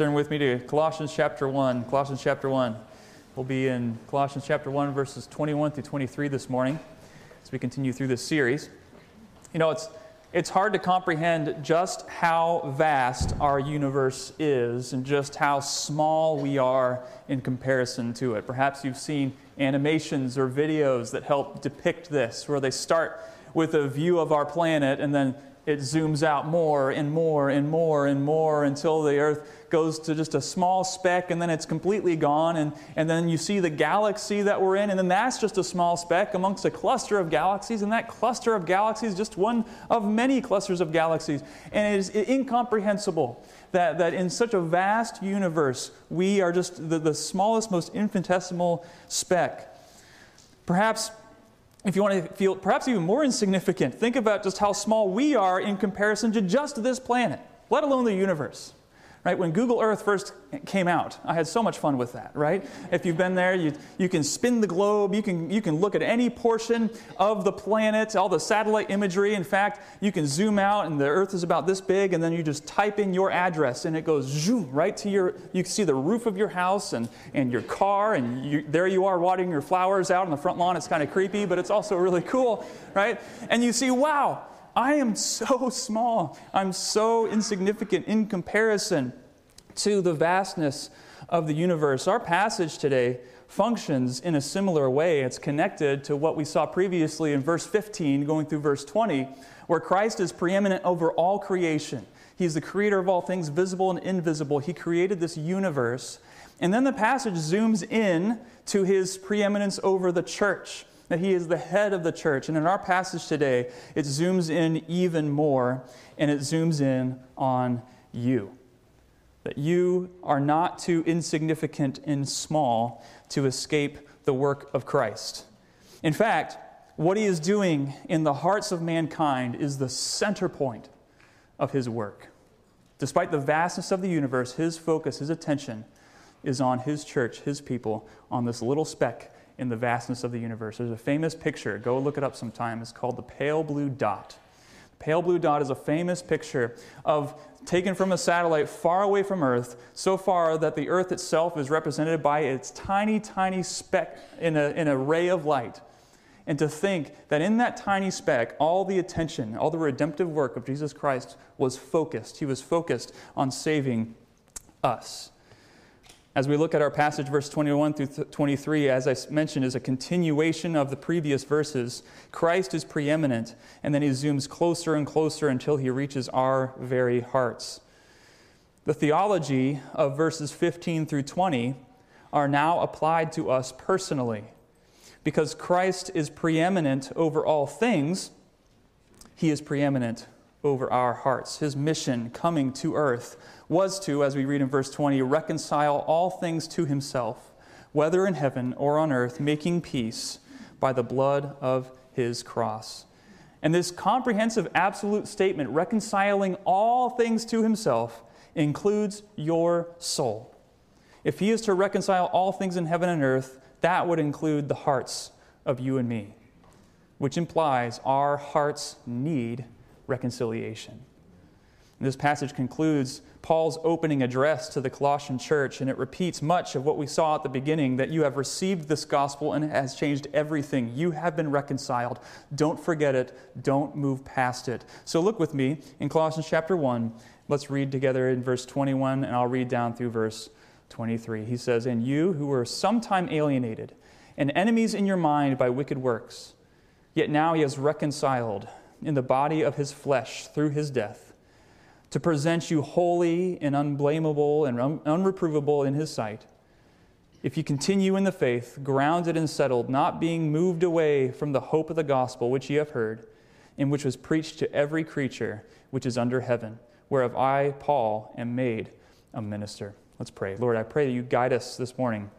Turn with me to Colossians chapter 1. Colossians chapter 1. We'll be in Colossians chapter 1, verses 21 through 23 this morning as we continue through this series. You know, it's, it's hard to comprehend just how vast our universe is and just how small we are in comparison to it. Perhaps you've seen animations or videos that help depict this, where they start with a view of our planet and then it zooms out more and more and more and more until the Earth goes to just a small speck and then it's completely gone. And, and then you see the galaxy that we're in, and then that's just a small speck amongst a cluster of galaxies. And that cluster of galaxies is just one of many clusters of galaxies. And it is incomprehensible that, that in such a vast universe, we are just the, the smallest, most infinitesimal speck. Perhaps if you want to feel perhaps even more insignificant, think about just how small we are in comparison to just this planet, let alone the universe right? When Google Earth first came out, I had so much fun with that, right? If you've been there, you, you can spin the globe, you can, you can look at any portion of the planet, all the satellite imagery. In fact, you can zoom out and the Earth is about this big, and then you just type in your address and it goes zoom right to your, you can see the roof of your house and, and your car, and you, there you are watering your flowers out on the front lawn. It's kind of creepy, but it's also really cool, right? And you see, wow, I am so small. I'm so insignificant in comparison to the vastness of the universe. Our passage today functions in a similar way. It's connected to what we saw previously in verse 15, going through verse 20, where Christ is preeminent over all creation. He's the creator of all things, visible and invisible. He created this universe. And then the passage zooms in to his preeminence over the church that he is the head of the church. And in our passage today, it zooms in even more, and it zooms in on you. That you are not too insignificant and small to escape the work of Christ. In fact, what he is doing in the hearts of mankind is the center point of his work. Despite the vastness of the universe, his focus, his attention is on his church, his people, on this little speck in the vastness of the universe. There's a famous picture, go look it up sometime. It's called the pale blue dot. Pale blue dot is a famous picture of taken from a satellite far away from Earth, so far that the Earth itself is represented by its tiny, tiny speck in, a, in a ray of light. And to think that in that tiny speck, all the attention, all the redemptive work of Jesus Christ was focused. He was focused on saving us. As we look at our passage, verse 21 through 23, as I mentioned, is a continuation of the previous verses. Christ is preeminent, and then he zooms closer and closer until he reaches our very hearts. The theology of verses 15 through 20 are now applied to us personally. Because Christ is preeminent over all things, he is preeminent over our hearts. His mission coming to earth was to, as we read in verse 20, reconcile all things to himself, whether in heaven or on earth, making peace by the blood of his cross. And this comprehensive absolute statement, reconciling all things to himself, includes your soul. If he is to reconcile all things in heaven and earth, that would include the hearts of you and me, which implies our hearts need reconciliation. And this passage concludes Paul's opening address to the Colossian church, and it repeats much of what we saw at the beginning that you have received this gospel and it has changed everything. You have been reconciled. Don't forget it, don't move past it. So look with me in Colossians chapter 1. Let's read together in verse 21, and I'll read down through verse 23. He says, And you who were sometime alienated and enemies in your mind by wicked works, yet now he has reconciled in the body of his flesh through his death to present you holy and unblameable and un- unreprovable in His sight. If you continue in the faith, grounded and settled, not being moved away from the hope of the gospel which ye have heard, and which was preached to every creature which is under heaven, whereof I, Paul, am made a minister. Let's pray. Lord, I pray that you guide us this morning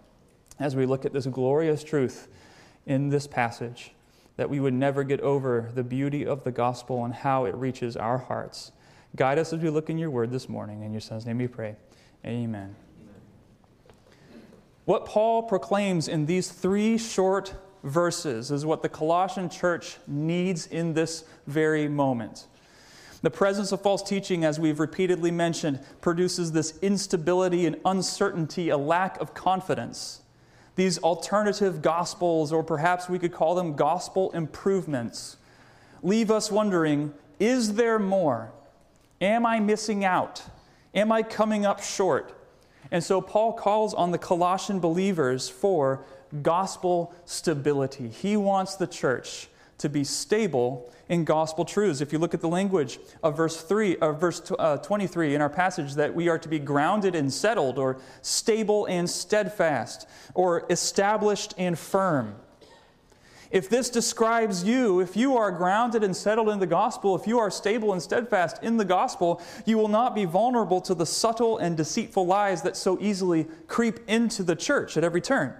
as we look at this glorious truth in this passage, that we would never get over the beauty of the gospel and how it reaches our hearts. Guide us as we look in your word this morning. In your son's name we pray. Amen. What Paul proclaims in these three short verses is what the Colossian church needs in this very moment. The presence of false teaching, as we've repeatedly mentioned, produces this instability and uncertainty, a lack of confidence. These alternative gospels, or perhaps we could call them gospel improvements, leave us wondering is there more? Am I missing out? Am I coming up short? And so Paul calls on the Colossian believers for gospel stability. He wants the church to be stable in gospel truths. If you look at the language of verse 3 of verse uh, 23 in our passage that we are to be grounded and settled or stable and steadfast or established and firm. If this describes you, if you are grounded and settled in the gospel, if you are stable and steadfast in the gospel, you will not be vulnerable to the subtle and deceitful lies that so easily creep into the church at every turn.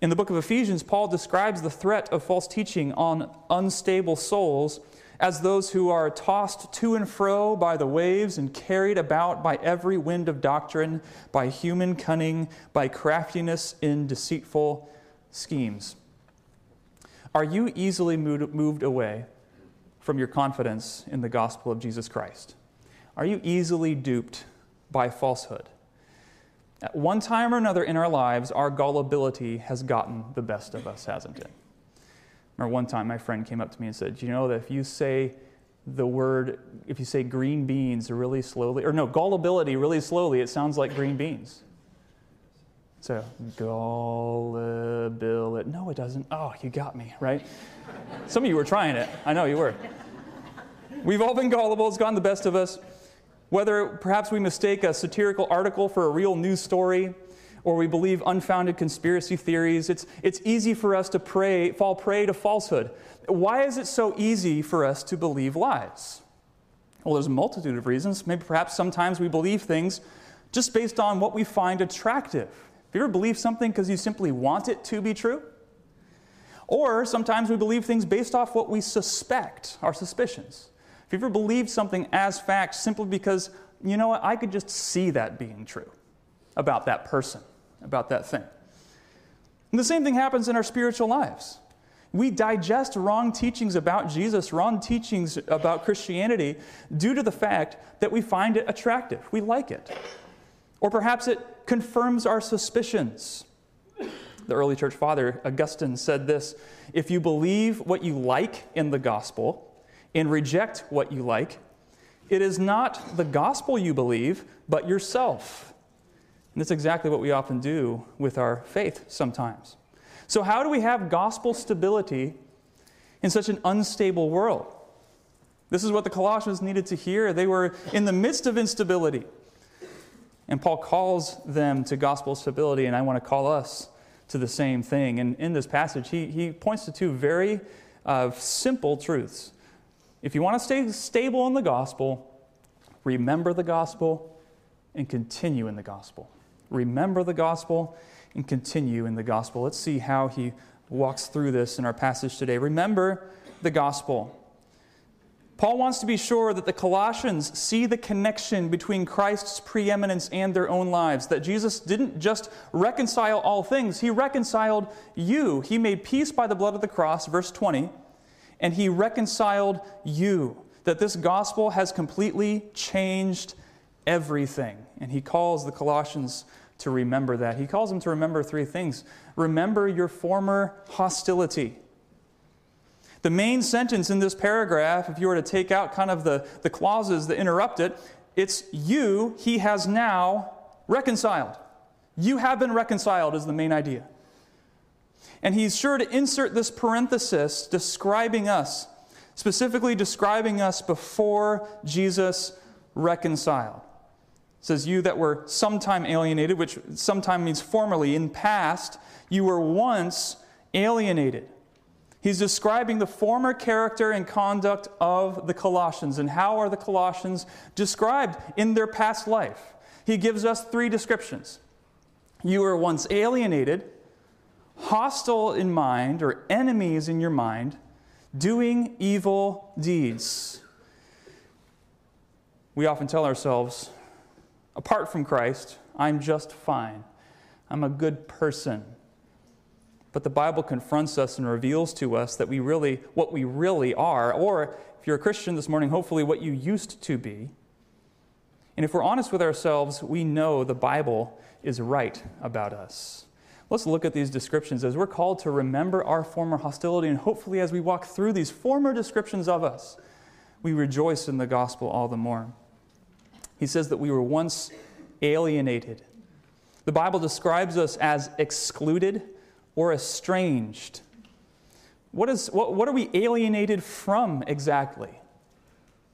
In the book of Ephesians, Paul describes the threat of false teaching on unstable souls as those who are tossed to and fro by the waves and carried about by every wind of doctrine, by human cunning, by craftiness in deceitful schemes. Are you easily moved away from your confidence in the gospel of Jesus Christ? Are you easily duped by falsehood? At one time or another in our lives, our gullibility has gotten the best of us, hasn't it? Remember one time my friend came up to me and said, Do you know that if you say the word, if you say green beans really slowly, or no, gullibility really slowly, it sounds like green beans. So, gullibility. No, it doesn't. Oh, you got me, right? Some of you were trying it. I know you were. We've all been gullible. It's gotten the best of us. Whether perhaps we mistake a satirical article for a real news story, or we believe unfounded conspiracy theories, it's, it's easy for us to pray, fall prey to falsehood. Why is it so easy for us to believe lies? Well, there's a multitude of reasons. Maybe perhaps sometimes we believe things just based on what we find attractive. Have you ever believed something because you simply want it to be true? Or sometimes we believe things based off what we suspect, our suspicions. Have you ever believed something as fact simply because, you know what, I could just see that being true about that person, about that thing? And the same thing happens in our spiritual lives. We digest wrong teachings about Jesus, wrong teachings about Christianity, due to the fact that we find it attractive. We like it. Or perhaps it confirms our suspicions. The early church father, Augustine, said this If you believe what you like in the gospel and reject what you like, it is not the gospel you believe, but yourself. And that's exactly what we often do with our faith sometimes. So, how do we have gospel stability in such an unstable world? This is what the Colossians needed to hear. They were in the midst of instability. And Paul calls them to gospel stability, and I want to call us to the same thing. And in this passage, he, he points to two very uh, simple truths. If you want to stay stable in the gospel, remember the gospel and continue in the gospel. Remember the gospel and continue in the gospel. Let's see how he walks through this in our passage today. Remember the gospel. Paul wants to be sure that the Colossians see the connection between Christ's preeminence and their own lives, that Jesus didn't just reconcile all things, he reconciled you. He made peace by the blood of the cross, verse 20, and he reconciled you. That this gospel has completely changed everything. And he calls the Colossians to remember that. He calls them to remember three things remember your former hostility. The main sentence in this paragraph, if you were to take out kind of the, the clauses that interrupt it, it's you, he has now reconciled. You have been reconciled, is the main idea. And he's sure to insert this parenthesis describing us, specifically describing us before Jesus reconciled. It says, You that were sometime alienated, which sometime means formerly, in past, you were once alienated He's describing the former character and conduct of the Colossians and how are the Colossians described in their past life. He gives us three descriptions. You were once alienated, hostile in mind, or enemies in your mind, doing evil deeds. We often tell ourselves, apart from Christ, I'm just fine. I'm a good person. But the Bible confronts us and reveals to us that we really, what we really are, or if you're a Christian this morning, hopefully what you used to be. And if we're honest with ourselves, we know the Bible is right about us. Let's look at these descriptions as we're called to remember our former hostility, and hopefully, as we walk through these former descriptions of us, we rejoice in the gospel all the more. He says that we were once alienated. The Bible describes us as excluded or estranged. What, is, what, what are we alienated from exactly?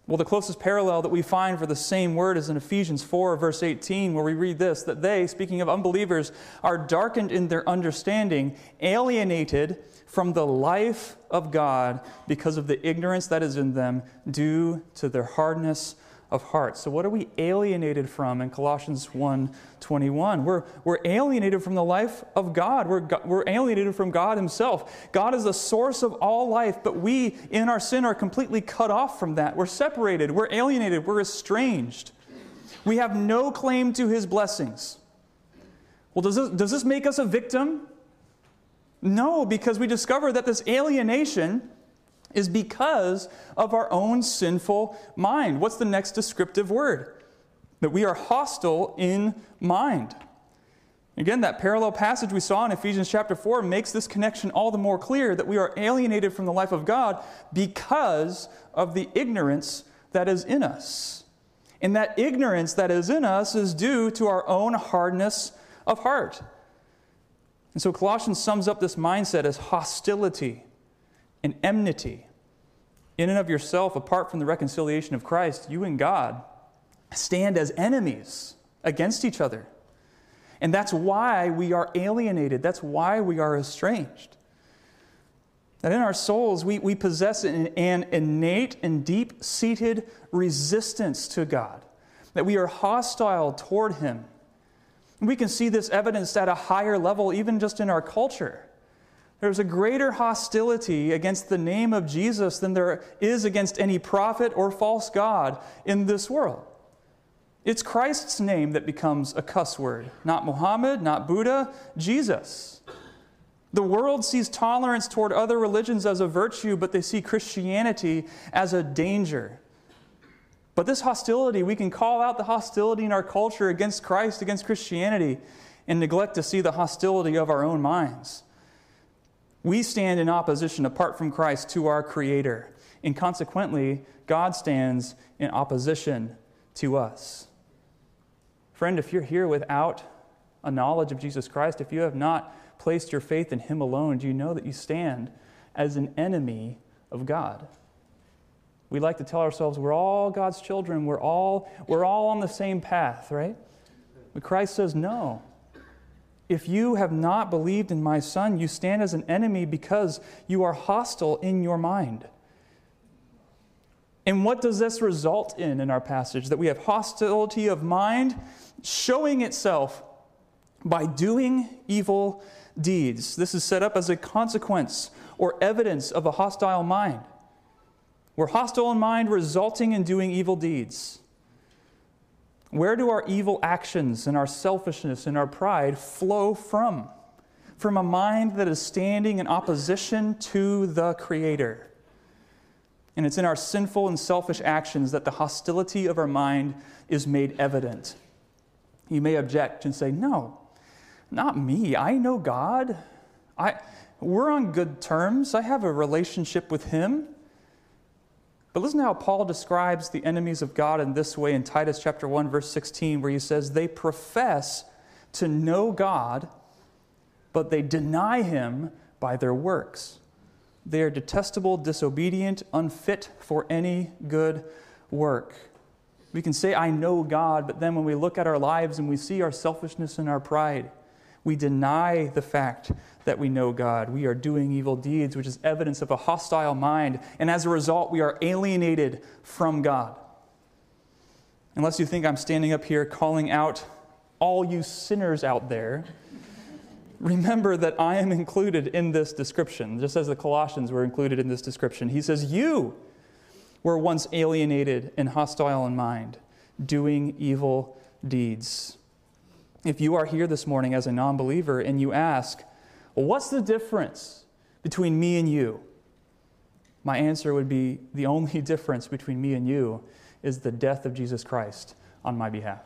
Well, the closest parallel that we find for the same word is in Ephesians 4, verse 18, where we read this that they, speaking of unbelievers, are darkened in their understanding, alienated from the life of God because of the ignorance that is in them due to their hardness of heart. So what are we alienated from in Colossians 1:21? We're, we're alienated from the life of God. We're, we're alienated from God himself. God is the source of all life, but we in our sin are completely cut off from that. We're separated, we're alienated, we're estranged. We have no claim to his blessings. Well, does this, does this make us a victim? No, because we discover that this alienation is because of our own sinful mind. What's the next descriptive word? That we are hostile in mind. Again, that parallel passage we saw in Ephesians chapter 4 makes this connection all the more clear that we are alienated from the life of God because of the ignorance that is in us. And that ignorance that is in us is due to our own hardness of heart. And so Colossians sums up this mindset as hostility and enmity. In and of yourself, apart from the reconciliation of Christ, you and God stand as enemies against each other. And that's why we are alienated. That's why we are estranged. That in our souls, we, we possess an, an innate and deep seated resistance to God, that we are hostile toward Him. we can see this evidenced at a higher level, even just in our culture. There's a greater hostility against the name of Jesus than there is against any prophet or false God in this world. It's Christ's name that becomes a cuss word, not Muhammad, not Buddha, Jesus. The world sees tolerance toward other religions as a virtue, but they see Christianity as a danger. But this hostility, we can call out the hostility in our culture against Christ, against Christianity, and neglect to see the hostility of our own minds. We stand in opposition apart from Christ to our Creator, and consequently, God stands in opposition to us. Friend, if you're here without a knowledge of Jesus Christ, if you have not placed your faith in Him alone, do you know that you stand as an enemy of God? We like to tell ourselves we're all God's children, we're all, we're all on the same path, right? But Christ says, no. If you have not believed in my Son, you stand as an enemy because you are hostile in your mind. And what does this result in in our passage? That we have hostility of mind showing itself by doing evil deeds. This is set up as a consequence or evidence of a hostile mind. We're hostile in mind, resulting in doing evil deeds. Where do our evil actions and our selfishness and our pride flow from? From a mind that is standing in opposition to the Creator. And it's in our sinful and selfish actions that the hostility of our mind is made evident. You may object and say, No, not me. I know God. I, we're on good terms. I have a relationship with Him. But listen to how Paul describes the enemies of God in this way in Titus chapter 1 verse 16 where he says they profess to know God but they deny him by their works. They are detestable, disobedient, unfit for any good work. We can say, I know God, but then when we look at our lives and we see our selfishness and our pride, we deny the fact that we know God. We are doing evil deeds, which is evidence of a hostile mind. And as a result, we are alienated from God. Unless you think I'm standing up here calling out all you sinners out there, remember that I am included in this description, just as the Colossians were included in this description. He says, You were once alienated and hostile in mind, doing evil deeds. If you are here this morning as a non believer and you ask, Well, what's the difference between me and you? My answer would be the only difference between me and you is the death of Jesus Christ on my behalf,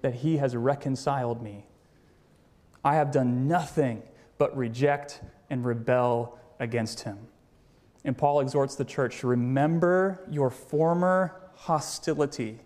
that he has reconciled me. I have done nothing but reject and rebel against him. And Paul exhorts the church remember your former hostility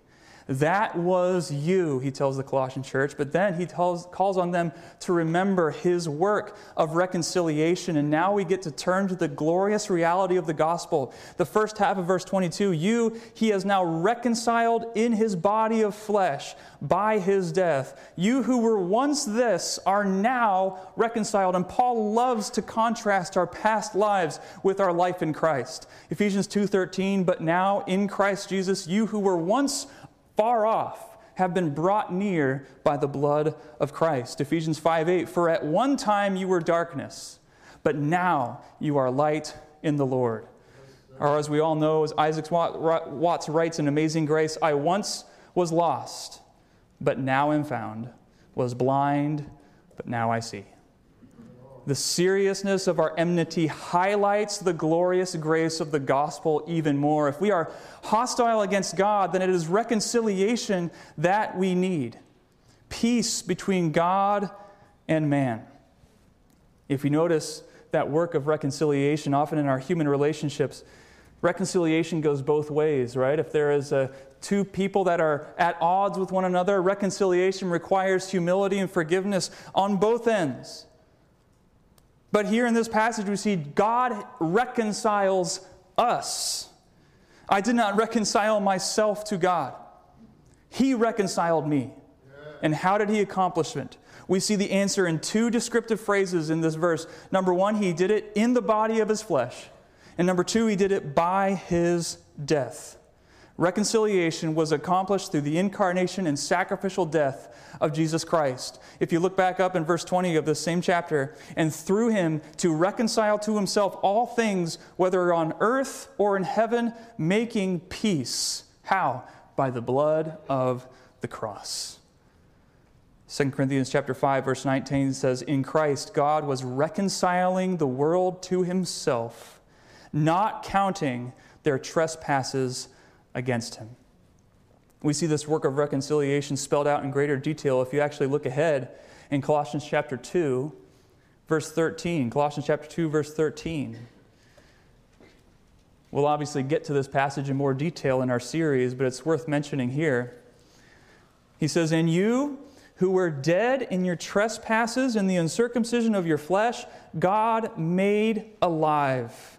that was you, he tells the Colossian church. But then he tells, calls on them to remember his work of reconciliation. And now we get to turn to the glorious reality of the gospel. The first half of verse 22 You, he has now reconciled in his body of flesh by his death. You who were once this are now reconciled. And Paul loves to contrast our past lives with our life in Christ. Ephesians 2:13, but now in Christ Jesus, you who were once far off have been brought near by the blood of Christ. Ephesians 5 8, for at one time you were darkness, but now you are light in the Lord. Or as we all know, as Isaac Watts writes in Amazing Grace, I once was lost, but now am found, was blind, but now I see. The seriousness of our enmity highlights the glorious grace of the gospel even more. If we are hostile against God, then it is reconciliation that we need peace between God and man. If you notice that work of reconciliation, often in our human relationships, reconciliation goes both ways, right? If there is a, two people that are at odds with one another, reconciliation requires humility and forgiveness on both ends. But here in this passage, we see God reconciles us. I did not reconcile myself to God, He reconciled me. And how did He accomplish it? We see the answer in two descriptive phrases in this verse. Number one, He did it in the body of His flesh. And number two, He did it by His death. Reconciliation was accomplished through the incarnation and sacrificial death of Jesus Christ. If you look back up in verse 20 of the same chapter, and through him to reconcile to himself all things, whether on earth or in heaven, making peace. How? By the blood of the cross. 2 Corinthians chapter 5 verse 19 says in Christ God was reconciling the world to himself not counting their trespasses against him. We see this work of reconciliation spelled out in greater detail if you actually look ahead in Colossians chapter 2, verse 13. Colossians chapter 2, verse 13. We'll obviously get to this passage in more detail in our series, but it's worth mentioning here. He says, And you who were dead in your trespasses and the uncircumcision of your flesh, God made alive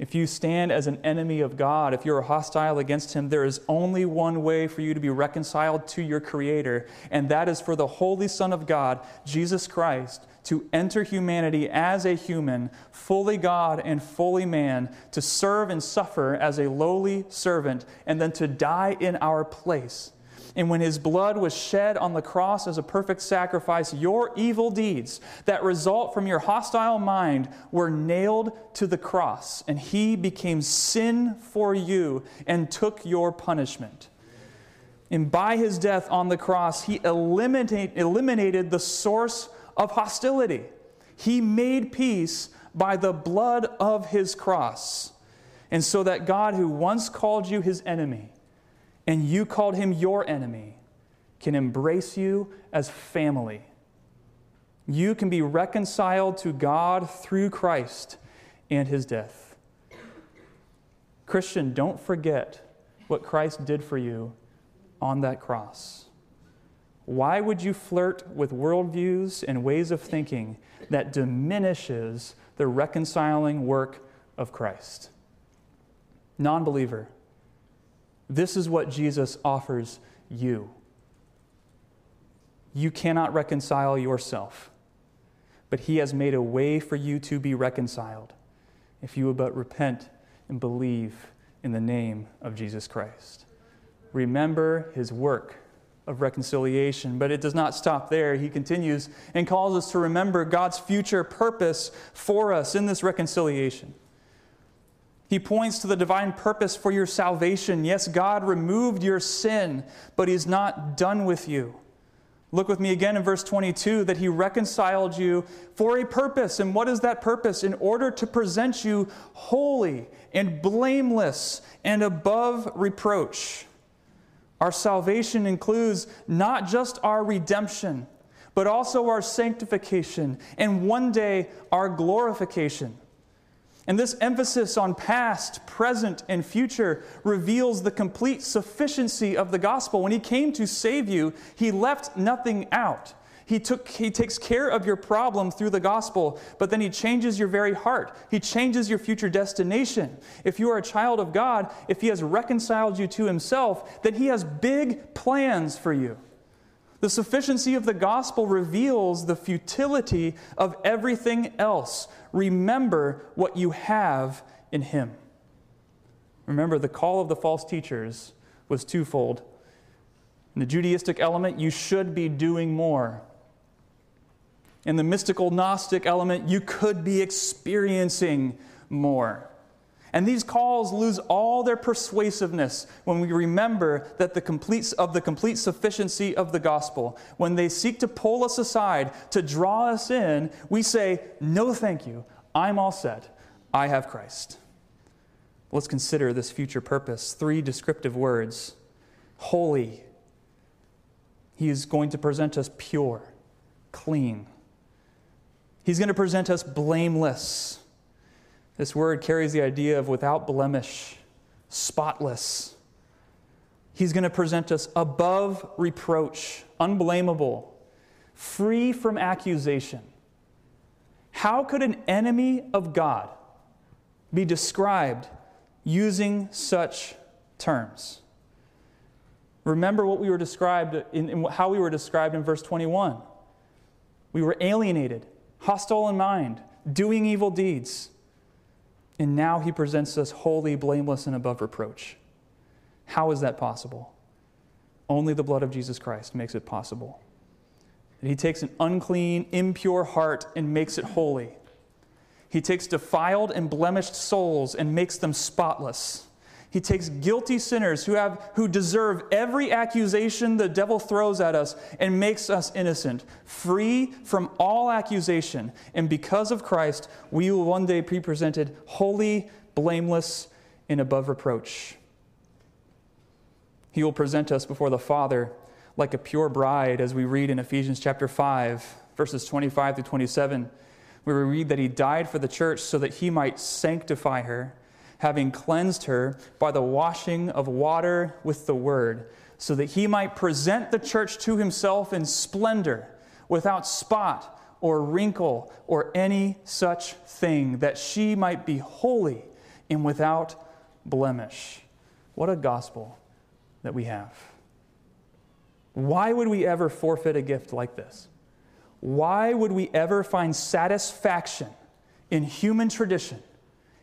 If you stand as an enemy of God, if you're hostile against Him, there is only one way for you to be reconciled to your Creator, and that is for the Holy Son of God, Jesus Christ, to enter humanity as a human, fully God and fully man, to serve and suffer as a lowly servant, and then to die in our place and when his blood was shed on the cross as a perfect sacrifice, your evil deeds that result from your hostile mind were nailed to the cross, and he became sin for you and took your punishment. And by his death on the cross, he eliminate, eliminated the source of hostility. He made peace by the blood of his cross. And so that God, who once called you his enemy, and you called him your enemy, can embrace you as family. You can be reconciled to God through Christ and his death. Christian, don't forget what Christ did for you on that cross. Why would you flirt with worldviews and ways of thinking that diminishes the reconciling work of Christ? Non believer, this is what Jesus offers you. You cannot reconcile yourself, but He has made a way for you to be reconciled if you would but repent and believe in the name of Jesus Christ. Remember His work of reconciliation. But it does not stop there. He continues and calls us to remember God's future purpose for us in this reconciliation. He points to the divine purpose for your salvation. Yes, God removed your sin, but He's not done with you. Look with me again in verse 22 that He reconciled you for a purpose. And what is that purpose? In order to present you holy and blameless and above reproach. Our salvation includes not just our redemption, but also our sanctification and one day our glorification. And this emphasis on past, present, and future reveals the complete sufficiency of the gospel. When he came to save you, he left nothing out. He, took, he takes care of your problem through the gospel, but then He changes your very heart. He changes your future destination. If you are a child of God, if He has reconciled you to Himself, then He has big plans for you. The sufficiency of the gospel reveals the futility of everything else. Remember what you have in Him. Remember, the call of the false teachers was twofold. In the Judaistic element, you should be doing more. In the mystical Gnostic element, you could be experiencing more. And these calls lose all their persuasiveness when we remember that the complete, of the complete sufficiency of the gospel. When they seek to pull us aside, to draw us in, we say, No, thank you. I'm all set. I have Christ. Let's consider this future purpose. Three descriptive words holy. He is going to present us pure, clean. He's going to present us blameless. This word carries the idea of without blemish, spotless. He's going to present us above reproach, unblameable, free from accusation. How could an enemy of God be described using such terms? Remember what we were described in, in, how we were described in verse 21. We were alienated, hostile in mind, doing evil deeds. And now he presents us holy, blameless, and above reproach. How is that possible? Only the blood of Jesus Christ makes it possible. He takes an unclean, impure heart and makes it holy. He takes defiled and blemished souls and makes them spotless. He takes guilty sinners who, have, who deserve every accusation the devil throws at us and makes us innocent, free from all accusation. And because of Christ, we will one day be presented holy, blameless, and above reproach. He will present us before the Father like a pure bride, as we read in Ephesians chapter 5, verses 25 through 27, where we read that he died for the church so that he might sanctify her having cleansed her by the washing of water with the word, so that he might present the church to himself in splendor, without spot or wrinkle or any such thing, that she might be holy and without blemish. What a gospel that we have. Why would we ever forfeit a gift like this? Why would we ever find satisfaction in human tradition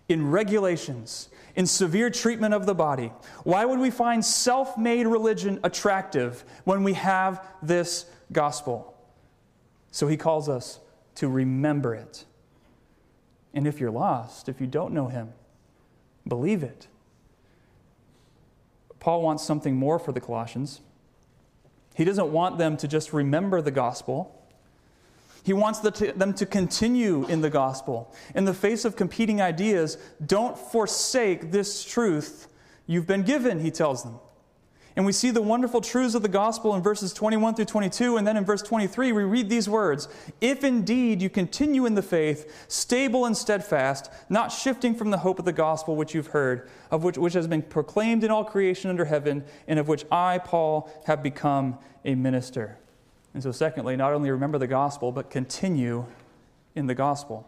in regulations, in severe treatment of the body? Why would we find self made religion attractive when we have this gospel? So he calls us to remember it. And if you're lost, if you don't know him, believe it. Paul wants something more for the Colossians. He doesn't want them to just remember the gospel. He wants them to continue in the gospel. In the face of competing ideas, don't forsake this truth you've been given, he tells them. And we see the wonderful truths of the gospel in verses 21 through 22. And then in verse 23, we read these words If indeed you continue in the faith, stable and steadfast, not shifting from the hope of the gospel which you've heard, of which, which has been proclaimed in all creation under heaven, and of which I, Paul, have become a minister. And so, secondly, not only remember the gospel, but continue in the gospel.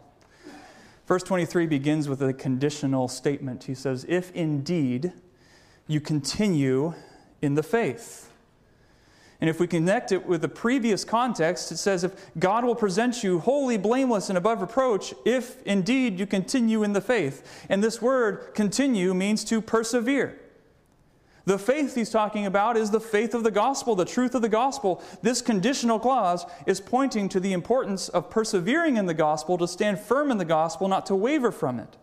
Verse 23 begins with a conditional statement. He says, If indeed you continue in the faith. And if we connect it with the previous context, it says, If God will present you holy, blameless, and above reproach, if indeed you continue in the faith. And this word, continue, means to persevere. The faith he's talking about is the faith of the gospel, the truth of the gospel. This conditional clause is pointing to the importance of persevering in the gospel, to stand firm in the gospel, not to waver from it.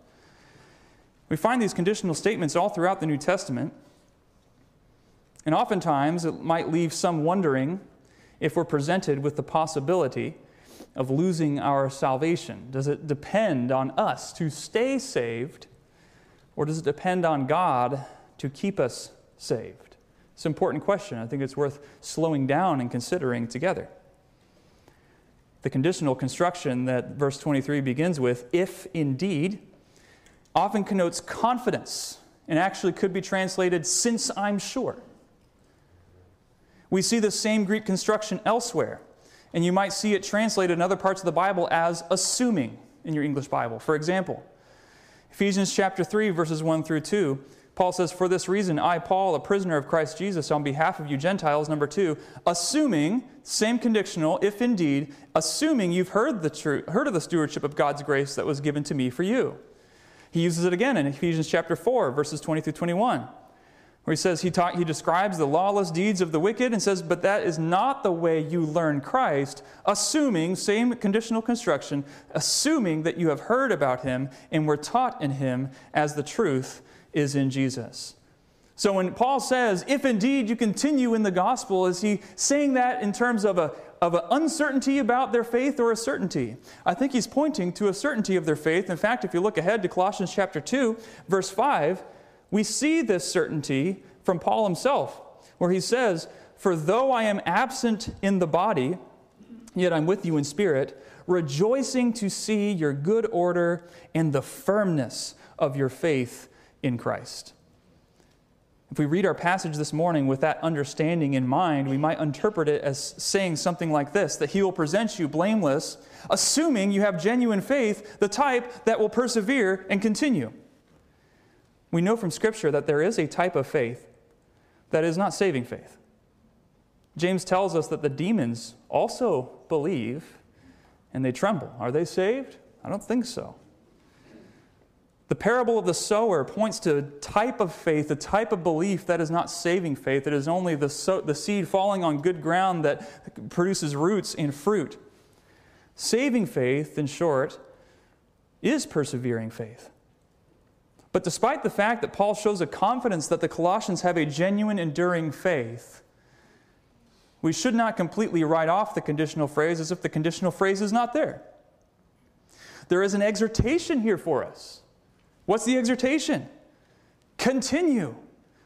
We find these conditional statements all throughout the New Testament. And oftentimes it might leave some wondering if we're presented with the possibility of losing our salvation. Does it depend on us to stay saved, or does it depend on God to keep us saved? It's an important question. I think it's worth slowing down and considering together. The conditional construction that verse 23 begins with, if indeed, often connotes confidence and actually could be translated, since I'm sure. We see the same Greek construction elsewhere, and you might see it translated in other parts of the Bible as assuming in your English Bible. For example, Ephesians chapter 3, verses 1 through 2, Paul says, For this reason, I, Paul, a prisoner of Christ Jesus, on behalf of you Gentiles, number two, assuming, same conditional, if indeed, assuming you've heard, the tru- heard of the stewardship of God's grace that was given to me for you. He uses it again in Ephesians chapter 4, verses 20 through 21, where he says, he, taught, he describes the lawless deeds of the wicked and says, But that is not the way you learn Christ, assuming, same conditional construction, assuming that you have heard about him and were taught in him as the truth is in Jesus. So when Paul says, if indeed you continue in the gospel, is he saying that in terms of a of an uncertainty about their faith or a certainty. I think he's pointing to a certainty of their faith. In fact, if you look ahead to Colossians chapter 2, verse 5, we see this certainty from Paul himself, where he says, For though I am absent in the body, yet I'm with you in spirit, rejoicing to see your good order and the firmness of your faith in Christ. If we read our passage this morning with that understanding in mind, we might interpret it as saying something like this that He will present you blameless, assuming you have genuine faith, the type that will persevere and continue. We know from Scripture that there is a type of faith that is not saving faith. James tells us that the demons also believe and they tremble. Are they saved? I don't think so. The parable of the sower points to a type of faith, a type of belief that is not saving faith. It is only the, so, the seed falling on good ground that produces roots and fruit. Saving faith, in short, is persevering faith. But despite the fact that Paul shows a confidence that the Colossians have a genuine, enduring faith, we should not completely write off the conditional phrase as if the conditional phrase is not there. There is an exhortation here for us. What's the exhortation? Continue,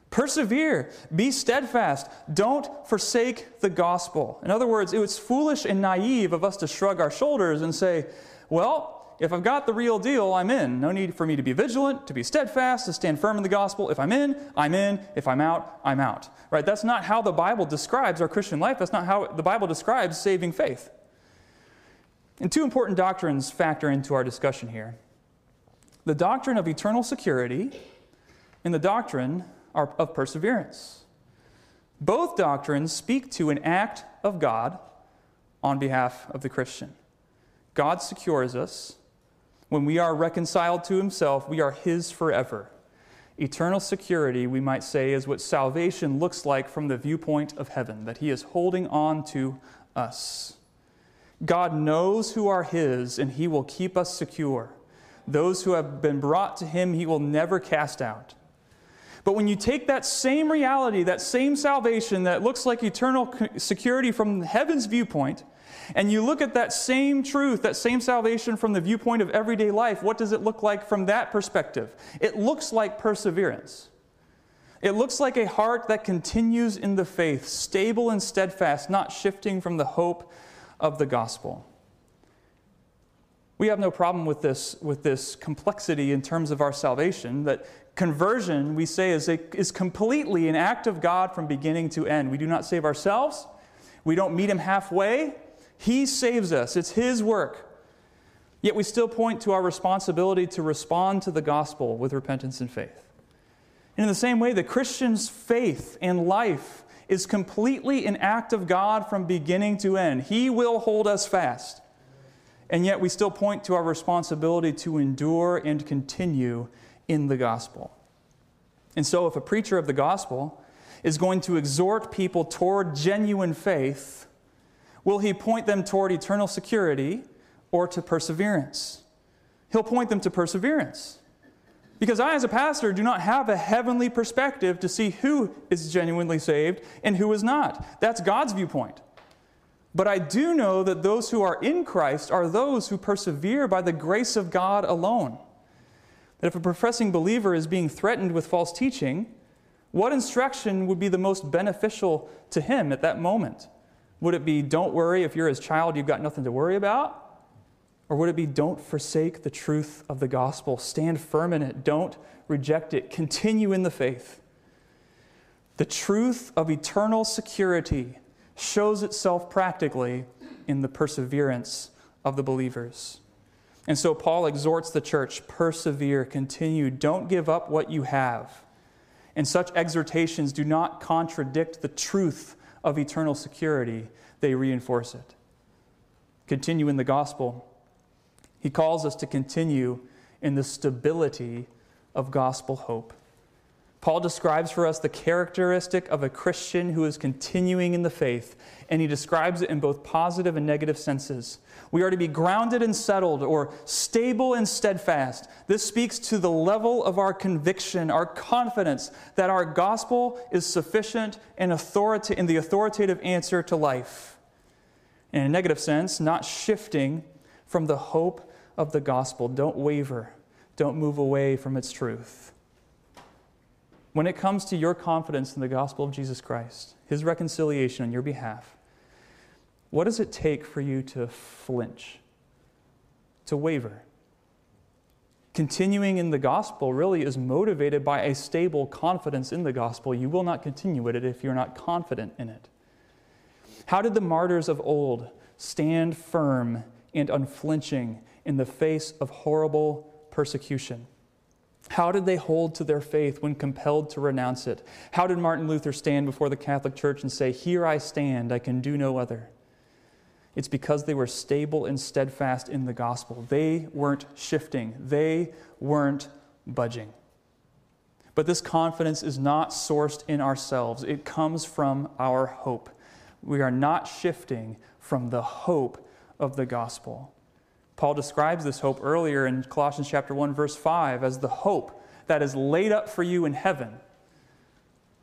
persevere, be steadfast, don't forsake the gospel. In other words, it was foolish and naive of us to shrug our shoulders and say, well, if I've got the real deal, I'm in. No need for me to be vigilant, to be steadfast, to stand firm in the gospel. If I'm in, I'm in. If I'm out, I'm out. Right? That's not how the Bible describes our Christian life. That's not how the Bible describes saving faith. And two important doctrines factor into our discussion here the doctrine of eternal security and the doctrine of perseverance. Both doctrines speak to an act of God on behalf of the Christian. God secures us. When we are reconciled to Himself, we are His forever. Eternal security, we might say, is what salvation looks like from the viewpoint of heaven, that He is holding on to us. God knows who are His, and He will keep us secure. Those who have been brought to him, he will never cast out. But when you take that same reality, that same salvation that looks like eternal security from heaven's viewpoint, and you look at that same truth, that same salvation from the viewpoint of everyday life, what does it look like from that perspective? It looks like perseverance. It looks like a heart that continues in the faith, stable and steadfast, not shifting from the hope of the gospel. We have no problem with this, with this complexity in terms of our salvation, that conversion, we say, is, a, is completely an act of God from beginning to end. We do not save ourselves, we don't meet Him halfway. He saves us, it's His work. Yet we still point to our responsibility to respond to the gospel with repentance and faith. And in the same way, the Christian's faith and life is completely an act of God from beginning to end. He will hold us fast and yet we still point to our responsibility to endure and continue in the gospel. And so, if a preacher of the gospel is going to exhort people toward genuine faith, will he point them toward eternal security or to perseverance? He'll point them to perseverance. Because I, as a pastor, do not have a heavenly perspective to see who is genuinely saved and who is not. That's God's viewpoint. But I do know that those who are in Christ are those who persevere by the grace of God alone. That if a professing believer is being threatened with false teaching, what instruction would be the most beneficial to him at that moment? Would it be, don't worry, if you're his child, you've got nothing to worry about? Or would it be, don't forsake the truth of the gospel, stand firm in it, don't reject it, continue in the faith? The truth of eternal security shows itself practically in the perseverance of the believers. And so Paul exhorts the church persevere, continue, don't give up what you have. And such exhortations do not contradict the truth of eternal security, they reinforce it. Continue in the gospel. He calls us to continue in the stability of gospel hope. Paul describes for us the characteristic of a Christian who is continuing in the faith, and he describes it in both positive and negative senses. We are to be grounded and settled, or stable and steadfast. This speaks to the level of our conviction, our confidence that our gospel is sufficient and authority, in the authoritative answer to life. In a negative sense, not shifting from the hope of the gospel. Don't waver, don't move away from its truth. When it comes to your confidence in the gospel of Jesus Christ, his reconciliation on your behalf, what does it take for you to flinch, to waver? Continuing in the gospel really is motivated by a stable confidence in the gospel. You will not continue with it if you're not confident in it. How did the martyrs of old stand firm and unflinching in the face of horrible persecution? How did they hold to their faith when compelled to renounce it? How did Martin Luther stand before the Catholic Church and say, Here I stand, I can do no other? It's because they were stable and steadfast in the gospel. They weren't shifting, they weren't budging. But this confidence is not sourced in ourselves, it comes from our hope. We are not shifting from the hope of the gospel. Paul describes this hope earlier in Colossians chapter 1 verse 5 as the hope that is laid up for you in heaven.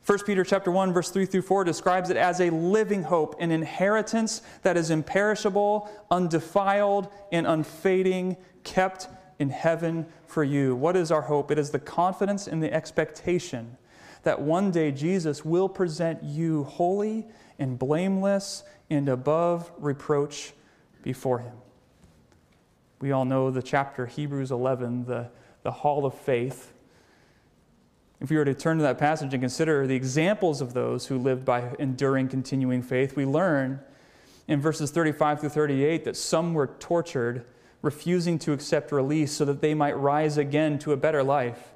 1 Peter chapter 1 verse 3 through 4 describes it as a living hope, an inheritance that is imperishable, undefiled, and unfading, kept in heaven for you. What is our hope? It is the confidence and the expectation that one day Jesus will present you holy and blameless and above reproach before him. We all know the chapter, Hebrews 11, the, the hall of faith. If we were to turn to that passage and consider the examples of those who lived by enduring, continuing faith, we learn in verses 35 through 38 that some were tortured, refusing to accept release so that they might rise again to a better life.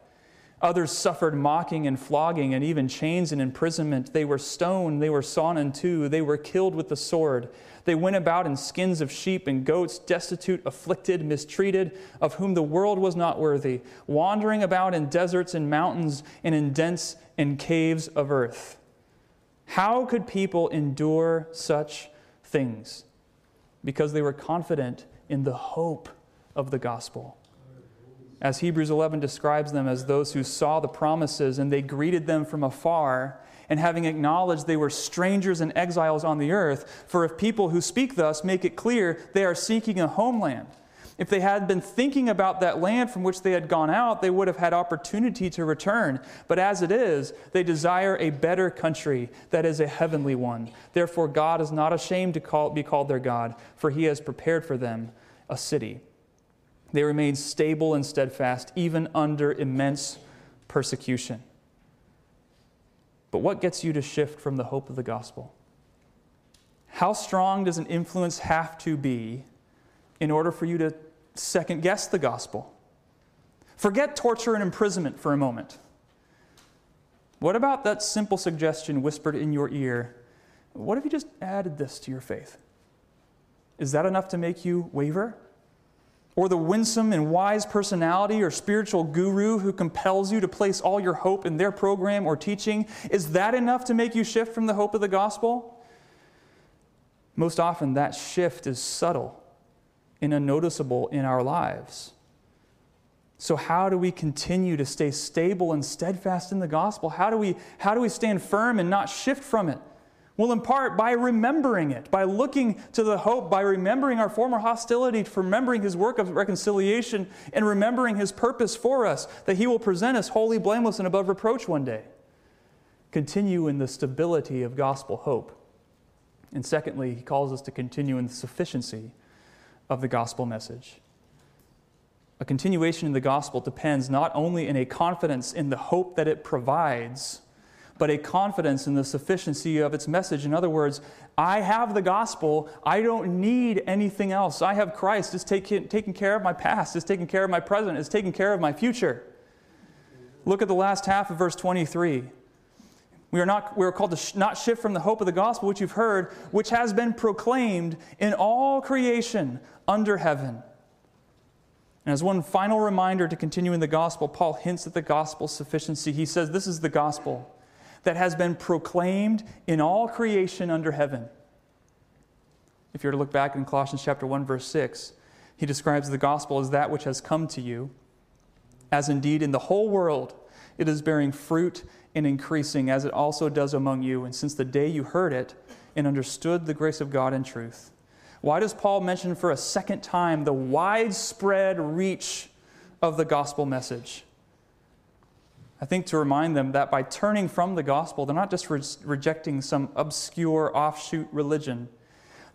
Others suffered mocking and flogging and even chains and imprisonment. They were stoned, they were sawn in two, they were killed with the sword. They went about in skins of sheep and goats, destitute, afflicted, mistreated, of whom the world was not worthy, wandering about in deserts and mountains and in dens and caves of earth. How could people endure such things? Because they were confident in the hope of the gospel as Hebrews 11 describes them as those who saw the promises and they greeted them from afar, and having acknowledged they were strangers and exiles on the earth. For if people who speak thus make it clear they are seeking a homeland, if they had been thinking about that land from which they had gone out, they would have had opportunity to return. But as it is, they desire a better country that is a heavenly one. Therefore, God is not ashamed to call, be called their God, for he has prepared for them a city. They remain stable and steadfast, even under immense persecution. But what gets you to shift from the hope of the gospel? How strong does an influence have to be in order for you to second guess the gospel? Forget torture and imprisonment for a moment. What about that simple suggestion whispered in your ear? What if you just added this to your faith? Is that enough to make you waver? Or the winsome and wise personality or spiritual guru who compels you to place all your hope in their program or teaching, is that enough to make you shift from the hope of the gospel? Most often, that shift is subtle and unnoticeable in our lives. So, how do we continue to stay stable and steadfast in the gospel? How do we, how do we stand firm and not shift from it? Well, in part by remembering it, by looking to the hope, by remembering our former hostility, remembering his work of reconciliation, and remembering his purpose for us, that he will present us wholly blameless and above reproach one day. Continue in the stability of gospel hope. And secondly, he calls us to continue in the sufficiency of the gospel message. A continuation in the gospel depends not only in a confidence in the hope that it provides, but a confidence in the sufficiency of its message. In other words, I have the gospel. I don't need anything else. I have Christ. It's taking, care of my past, it's taking care of my present, it's taking care of my future. Look at the last half of verse 23. We are, not, we are called to sh- not shift from the hope of the gospel which you've heard, which has been proclaimed in all creation under heaven. And as one final reminder to continue in the gospel, Paul hints at the gospel's sufficiency. He says, This is the gospel that has been proclaimed in all creation under heaven. If you're to look back in Colossians chapter 1 verse 6, he describes the gospel as that which has come to you, as indeed in the whole world it is bearing fruit and increasing as it also does among you and since the day you heard it and understood the grace of God in truth. Why does Paul mention for a second time the widespread reach of the gospel message? I think to remind them that by turning from the gospel, they're not just re- rejecting some obscure offshoot religion.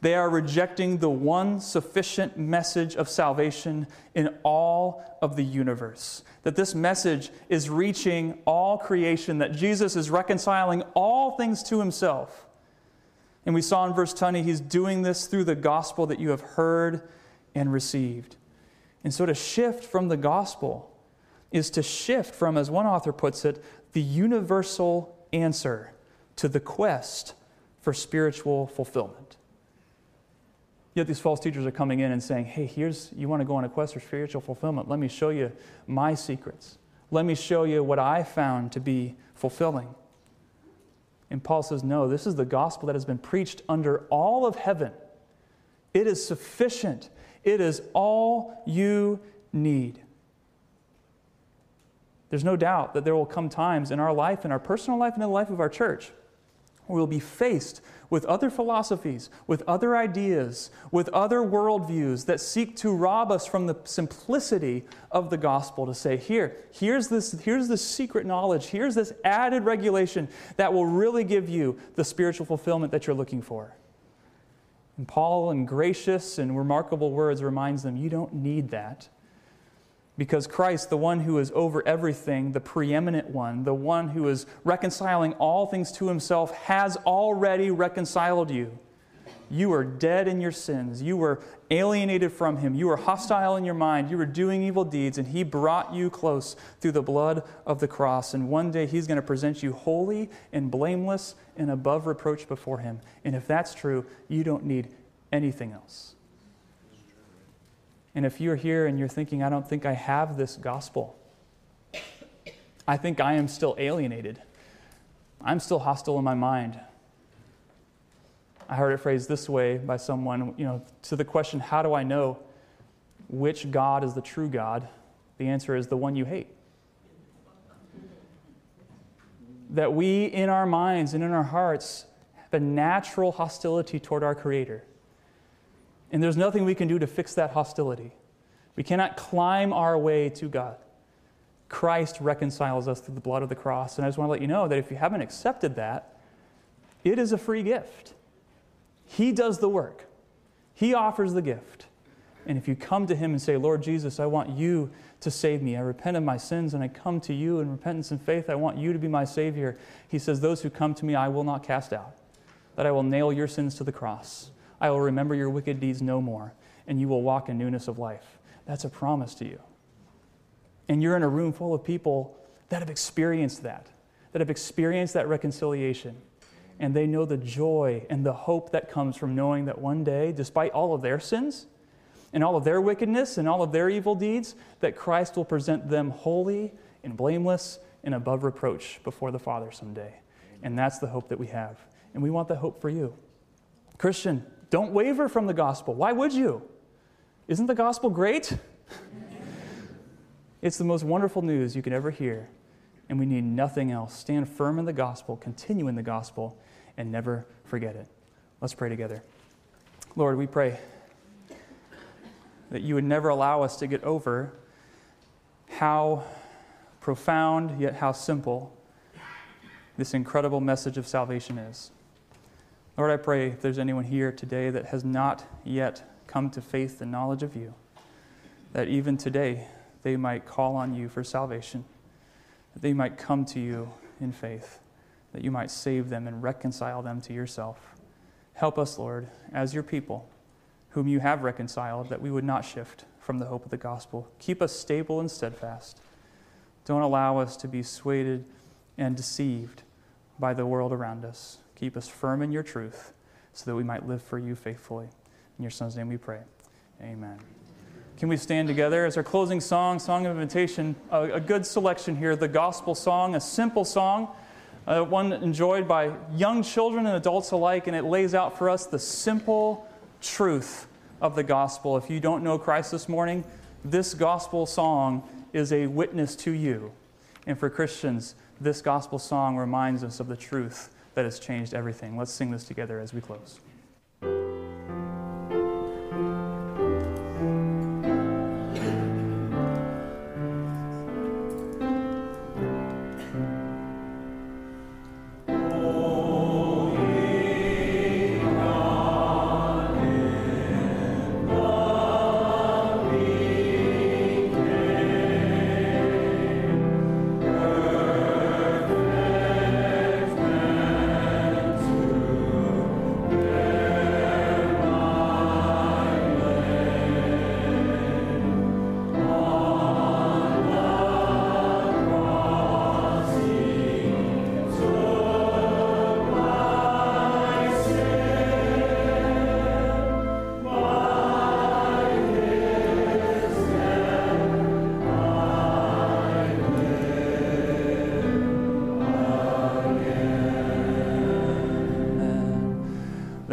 They are rejecting the one sufficient message of salvation in all of the universe. That this message is reaching all creation, that Jesus is reconciling all things to himself and we saw in verse 20, he's doing this through the gospel that you have heard and received. And so to shift from the gospel is to shift from, as one author puts it, the universal answer to the quest for spiritual fulfillment. Yet these false teachers are coming in and saying, hey, here's, you want to go on a quest for spiritual fulfillment? Let me show you my secrets. Let me show you what I found to be fulfilling. And Paul says, No, this is the gospel that has been preached under all of heaven. It is sufficient, it is all you need. There's no doubt that there will come times in our life, in our personal life, and in the life of our church, where we'll be faced with other philosophies, with other ideas, with other worldviews that seek to rob us from the simplicity of the gospel to say, here, here's this, here's this secret knowledge, here's this added regulation that will really give you the spiritual fulfillment that you're looking for. And Paul, in gracious and remarkable words, reminds them, you don't need that. Because Christ, the one who is over everything, the preeminent one, the one who is reconciling all things to himself, has already reconciled you. You were dead in your sins. You were alienated from him. You were hostile in your mind. You were doing evil deeds, and he brought you close through the blood of the cross. And one day he's going to present you holy and blameless and above reproach before him. And if that's true, you don't need anything else. And if you're here and you're thinking, I don't think I have this gospel, I think I am still alienated. I'm still hostile in my mind. I heard it phrased this way by someone, you know, to the question, how do I know which God is the true God? The answer is the one you hate. That we, in our minds and in our hearts, have a natural hostility toward our Creator. And there's nothing we can do to fix that hostility. We cannot climb our way to God. Christ reconciles us through the blood of the cross. And I just want to let you know that if you haven't accepted that, it is a free gift. He does the work, He offers the gift. And if you come to Him and say, Lord Jesus, I want you to save me. I repent of my sins and I come to you in repentance and faith. I want you to be my Savior. He says, Those who come to me, I will not cast out, that I will nail your sins to the cross. I will remember your wicked deeds no more, and you will walk in newness of life. That's a promise to you. And you're in a room full of people that have experienced that, that have experienced that reconciliation. And they know the joy and the hope that comes from knowing that one day, despite all of their sins, and all of their wickedness and all of their evil deeds, that Christ will present them holy and blameless and above reproach before the Father someday. And that's the hope that we have. And we want that hope for you. Christian, don't waver from the gospel. Why would you? Isn't the gospel great? it's the most wonderful news you could ever hear. And we need nothing else. Stand firm in the gospel, continue in the gospel, and never forget it. Let's pray together. Lord, we pray that you would never allow us to get over how profound yet how simple this incredible message of salvation is. Lord, I pray if there's anyone here today that has not yet come to faith and knowledge of you, that even today they might call on you for salvation, that they might come to you in faith, that you might save them and reconcile them to yourself. Help us, Lord, as your people, whom you have reconciled, that we would not shift from the hope of the gospel. Keep us stable and steadfast. Don't allow us to be swayed and deceived by the world around us. Keep us firm in your truth so that we might live for you faithfully. In your Son's name we pray. Amen. Can we stand together as our closing song, Song of Invitation? A, a good selection here, the gospel song, a simple song, uh, one enjoyed by young children and adults alike, and it lays out for us the simple truth of the gospel. If you don't know Christ this morning, this gospel song is a witness to you. And for Christians, this gospel song reminds us of the truth that has changed everything. Let's sing this together as we close.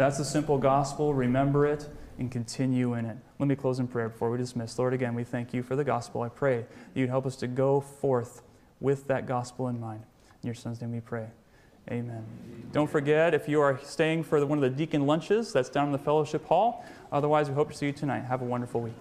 That's the simple gospel. Remember it and continue in it. Let me close in prayer before we dismiss. Lord, again, we thank you for the gospel. I pray that you'd help us to go forth with that gospel in mind. In your son's name we pray. Amen. Don't forget, if you are staying for one of the deacon lunches, that's down in the fellowship hall. Otherwise, we hope to see you tonight. Have a wonderful week.